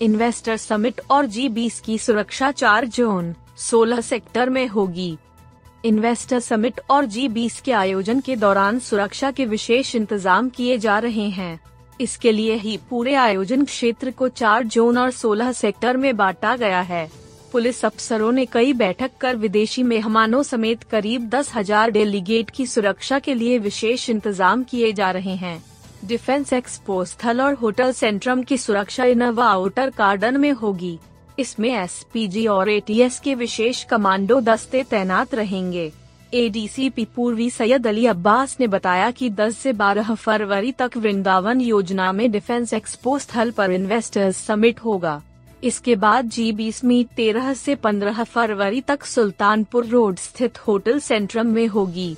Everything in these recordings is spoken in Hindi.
इन्वेस्टर समिट और जी बीस की सुरक्षा चार जोन 16 सेक्टर में होगी। इन्वेस्टर समिट और जी बीस के आयोजन के दौरान सुरक्षा के विशेष इंतज़ाम किए जा रहे हैं। इसके लिए ही पूरे आयोजन क्षेत्र को चार जोन और 16 सेक्टर में बांटा गया है। पुलिस अफसरों ने कई बैठक कर विदेशी मेहमानों समेत करीब दस हज़ार डेलीगेट की सुरक्षा के लिए विशेष इंतज़ाम किए जा रहे हैं। डिफेंस एक्सपो स्थल और होटल सेंट्रम की सुरक्षा इनोवा आउटर गार्डन में होगी। इसमें एसपीजी और एटीएस के विशेष कमांडो दस्ते तैनात रहेंगे। एडीसीपी पूर्वी सैयद अली अब्बास ने बताया कि 10 से 12 फरवरी तक वृंदावन योजना में डिफेंस एक्सपो स्थल पर इन्वेस्टर्स समिट होगा। इसके बाद जी बीस मीट तेरह से 15 फरवरी तक सुल्तानपुर रोड स्थित होटल सेंट्रम में होगी।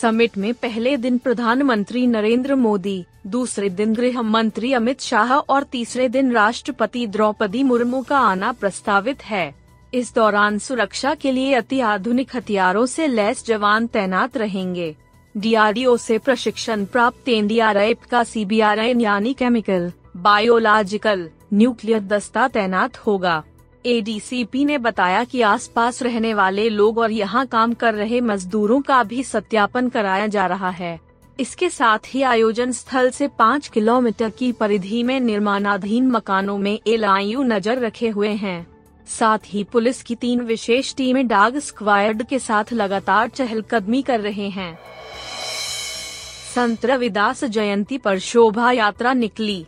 समिट में पहले दिन प्रधानमंत्री नरेंद्र मोदी, दूसरे दिन गृह मंत्री अमित शाह और तीसरे दिन राष्ट्रपति द्रौपदी मुर्मू का आना प्रस्तावित है। इस दौरान सुरक्षा के लिए अति आधुनिक हथियारों से लैस जवान तैनात रहेंगे। डीआरडीओ से प्रशिक्षण प्राप्त एनडीआरएफ का सीबीआरएन यानी केमिकल, बायोलॉजिकल, न्यूक्लियर दस्ता तैनात होगा। एडीसीपी ने बताया कि आसपास रहने वाले लोग और यहाँ काम कर रहे मजदूरों का भी सत्यापन कराया जा रहा है। इसके साथ ही आयोजन स्थल से पाँच किलोमीटर की परिधि में निर्माणाधीन मकानों में एल नज़र रखे हुए हैं। साथ ही पुलिस की तीन विशेष टीमें डाग स्क्वायर्ड के साथ लगातार चहलकदमी कर रहे हैं। संत रविदास जयंती पर शोभा यात्रा निकली।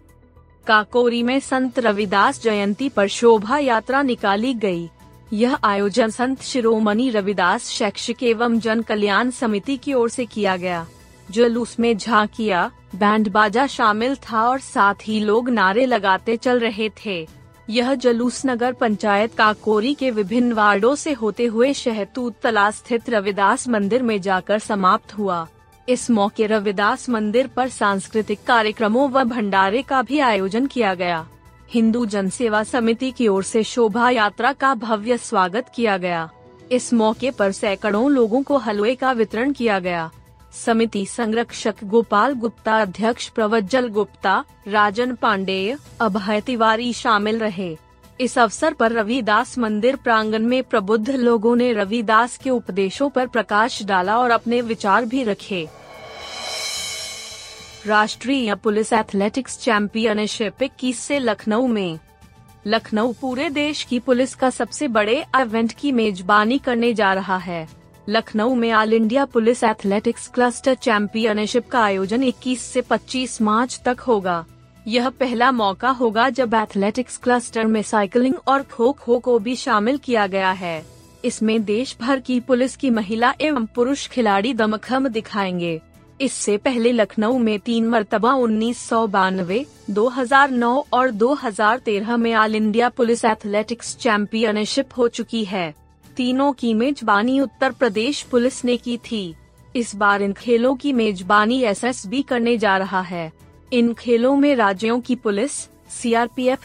काकोरी में संत रविदास जयंती पर शोभा यात्रा निकाली गई। यह आयोजन संत शिरोमणि रविदास शैक्षिक एवं जन कल्याण समिति की ओर से किया गया, जुलूस में झांकिया बैंड बाजा शामिल था और साथ ही लोग नारे लगाते चल रहे थे यह जुलूस नगर पंचायत काकोरी के विभिन्न वार्डो से होते हुए शहतूत तला स्थित रविदास मंदिर में जाकर समाप्त हुआ इस मौके रविदास मंदिर पर सांस्कृतिक कार्यक्रमों व भंडारे का भी आयोजन किया गया। हिंदू जन सेवा समिति की ओर से शोभा यात्रा का भव्य स्वागत किया गया। इस मौके पर सैकड़ों लोगों को हलवे का वितरण किया गया। समिति संरक्षक गोपाल गुप्ता, अध्यक्ष प्रवज्जल गुप्ता, राजन पांडेय, अभय तिवारी शामिल रहे। इस अवसर पर रविदास मंदिर प्रांगण में प्रबुद्ध लोगों ने रविदास के उपदेशों पर प्रकाश डाला और अपने विचार भी रखे। राष्ट्रीय पुलिस एथलेटिक्स चैंपियनशिप इक्कीस से लखनऊ में। लखनऊ पूरे देश की पुलिस का सबसे बड़े इवेंट की मेजबानी करने जा रहा है। लखनऊ में all India police athletics cluster championship का आयोजन 21 से 25 मार्च तक होगा। यह पहला मौका होगा जब एथलेटिक्स क्लस्टर में साइकिलिंग और खो खो को भी शामिल किया गया है। इसमें देश भर की पुलिस की महिला एवं पुरुष खिलाड़ी दमखम दिखाएँगे। इससे पहले लखनऊ में तीन मरतबा उन्नीस सौ बानवे, दो हज़ार नौ और 2013 में all India police athletics championship हो चुकी है। तीनों की मेजबानी उत्तर प्रदेश पुलिस ने की थी। इस बार इन खेलों की मेजबानी एसएसबी करने जा रहा है। इन खेलों में राज्यों की police CRPF,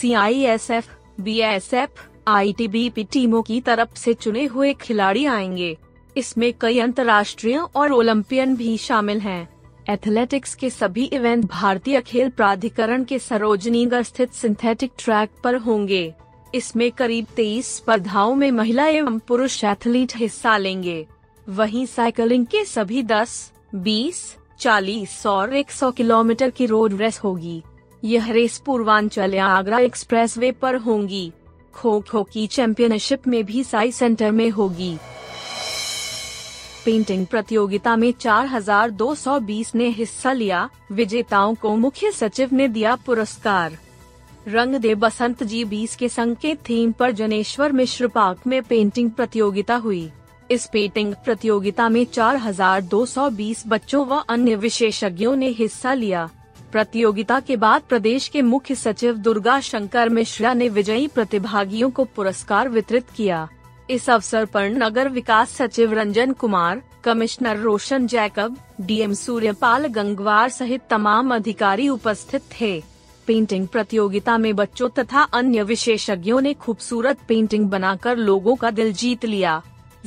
CISF, BSF, ITBP टीमों की तरफ़ से चुने हुए खिलाड़ी आएँगे। इसमें कई अंतर्राष्ट्रीय और ओलंपियन भी शामिल हैं। एथलेटिक्स के सभी इवेंट भारतीय खेल प्राधिकरण के सरोजनीगढ़ स्थित सिंथेटिक ट्रैक पर होंगे। इसमें करीब तेईस स्पर्धाओं में महिला एवं पुरुष एथलीट हिस्सा लेंगे। वहीं साइकिलिंग के सभी 10, 20, 40 और 100 किलोमीटर की रोड रेस होगी। यह रेस पूर्वांचल या आगरा एक्सप्रेसवे पर होंगी। खो खो की चैंपियनशिप में भी साई सेंटर में होगी। पेंटिंग प्रतियोगिता में 4,220 ने हिस्सा लिया। विजेताओं को मुख्य सचिव ने दिया पुरस्कार। रंग दे बसंत जी बीस के संकेत थीम पर जनेश्वर मिश्र पार्क में पेंटिंग प्रतियोगिता हुई। इस पेंटिंग प्रतियोगिता में 4,220 बच्चों व अन्य विशेषज्ञों ने हिस्सा लिया। प्रतियोगिता के बाद प्रदेश के मुख्य सचिव दुर्गा शंकर मिश्रा ने विजयी प्रतिभागियों को पुरस्कार वितरित किया। इस अवसर पर नगर विकास सचिव Ranjan Kumar commissioner Roshan Jacob DM Suryapal Gangwar सहित तमाम अधिकारी उपस्थित थे। पेंटिंग प्रतियोगिता में बच्चों तथा अन्य विशेषज्ञों ने खूबसूरत पेंटिंग बनाकर लोगों का दिल जीत लिया।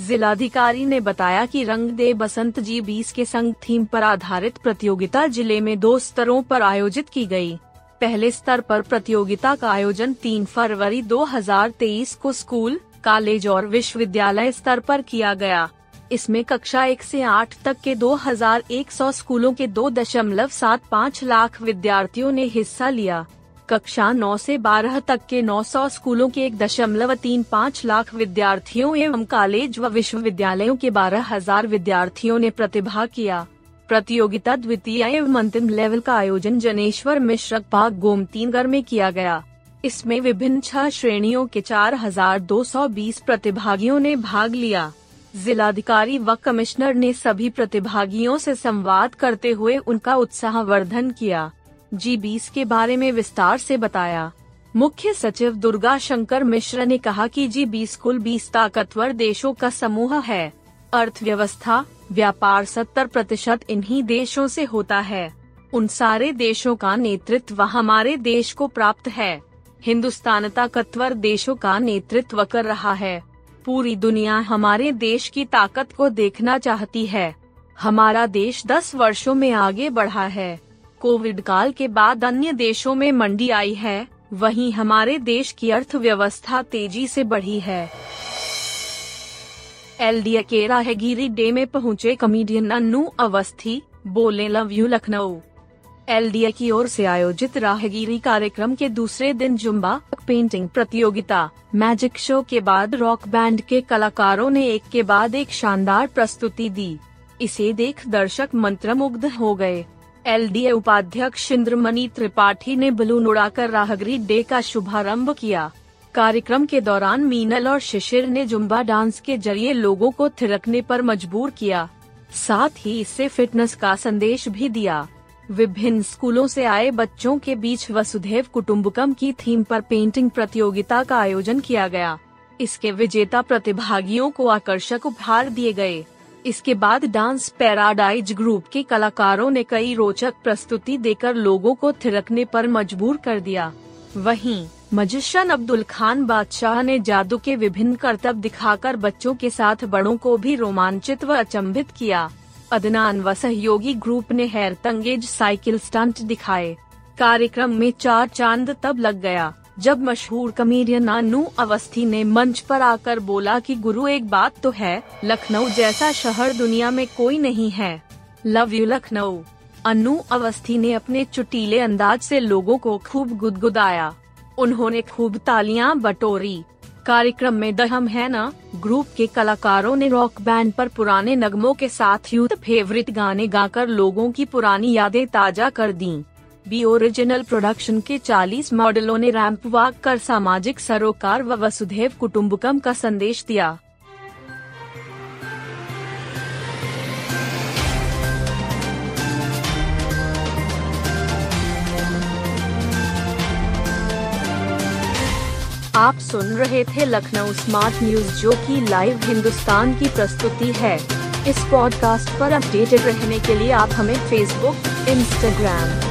जिलाधिकारी ने बताया कि रंग दे बसंत जी बीस के संग थीम पर आधारित प्रतियोगिता ज़िले में दो स्तरों पर आयोजित की गई। पहले स्तर पर प्रतियोगिता का आयोजन 3 फरवरी 2023 को स्कूल, कॉलेज और विश्वविद्यालय स्तर पर किया गया इसमें कक्षा एक से आठ तक के 2100 स्कूलों के दो दशमलव सात पाँच लाख विद्यार्थियों ने हिस्सा लिया कक्षा 9 से 12 तक के 900 स्कूलों के एक दशमलव तीन पाँच लाख विद्यार्थियों एवं कॉलेज व विश्वविद्यालयों के बारह हज़ार विद्यार्थियों ने प्रतिभाग किया। प्रतियोगिता द्वितीय एवं अंतिम लेवल का आयोजन जनेश्वर मिश्र पार्क गोमतीनगर में किया गया। इसमें विभिन्न छह श्रेणियों के 4,220 प्रतिभागियों ने भाग लिया। जिलाधिकारी व कमिश्नर ने सभी प्रतिभागियों से संवाद करते हुए उनका उत्साह वर्धन किया। जी बीस के बारे में विस्तार से बताया। मुख्य सचिव दुर्गा शंकर मिश्र ने कहा कि जी बीस कुल बीस ताकतवर देशों का समूह है। अर्थव्यवस्था, व्यापार सत्तर प्रतिशत इन्हीं देशों से होता है। उन सारे देशों का नेतृत्व हमारे देश को प्राप्त है। हिंदुस्तान ताकतवर देशों का नेतृत्व कर रहा है। पूरी दुनिया हमारे देश की ताकत को देखना चाहती है। हमारा देश दस वर्षों में आगे बढ़ा है। कोविड काल के बाद अन्य देशों में मंडी आई है, वहीं हमारे देश की अर्थव्यवस्था तेज़ी से बढ़ी है। एल डी के राहगीरी डे में पहुँचे कमेडियन अन्नू अवस्थी, बोले love you Lucknow. L D की ओर से आयोजित राहगीरी कार्यक्रम के दूसरे दिन जुम्बा पेंटिंग प्रतियोगिता मैजिक शो के बाद रॉक बैंड के कलाकारों ने एक के बाद एक शानदार प्रस्तुति दी। इसे देख दर्शक मंत्रमुग्ध हो गए। एलडीए उपाध्यक्ष इंद्रमणि त्रिपाठी ने बलून उड़ाकर राहगरी डे का शुभारंभ किया। कार्यक्रम के दौरान मीनल और शिशिर ने जुम्बा डांस के ज़रिए लोगों को थिरकने पर मजबूर किया। साथ ही इससे फिटनेस का संदेश भी दिया। विभिन्न स्कूलों से आए बच्चों के बीच वसुधैव कुटुम्बकम की थीम पर पेंटिंग प्रतियोगिता का आयोजन किया गया। इसके विजेता प्रतिभागियों को आकर्षक उपहार दिए गए। इसके बाद डांस पैराडाइज ग्रुप के कलाकारों ने कई रोचक प्रस्तुति देकर लोगों को थिरकने पर मजबूर कर दिया। वहीं मजिशन अब्दुल खान बादशाह ने जादू के विभिन्न करतब दिखाकर बच्चों के साथ बड़ों को भी रोमांचित व अचंभित किया। अदनान व सहयोगी ग्रुप ने हैर तंगेज साइकिल स्टंट दिखाए। कार्यक्रम में चार चाँद तब लग गया। जब मशहूर कमेडियन अनु अवस्थी ने मंच पर आकर बोला कि गुरु एक बात तो है, लखनऊ जैसा शहर दुनिया में कोई नहीं है। Love you Lucknow. अनु अवस्थी ने अपने चुटीले अंदाज से लोगों को खूब गुदगुदाया। उन्होंने खूब तालियाँ बटोरी। कार्यक्रम में दहम है न? ग्रुप के कलाकारों ने रॉक बैंड पर पुराने नगमों के साथ यूथ फेवरेट गाने गाकर लोगों की पुरानी यादें ताज़ा कर दी। बी ओरिजिनल प्रोडक्शन के 40 मॉडलों ने रैंप वॉक कर सामाजिक सरोकार व वसुधैव कुटुम्बकम का संदेश दिया। आप सुन रहे थे लखनऊ स्मार्ट न्यूज़ जो की लाइव हिंदुस्तान की प्रस्तुति है। इस पॉडकास्ट पर अपडेटेड रहने के लिए आप हमें फेसबुक इंस्टाग्राम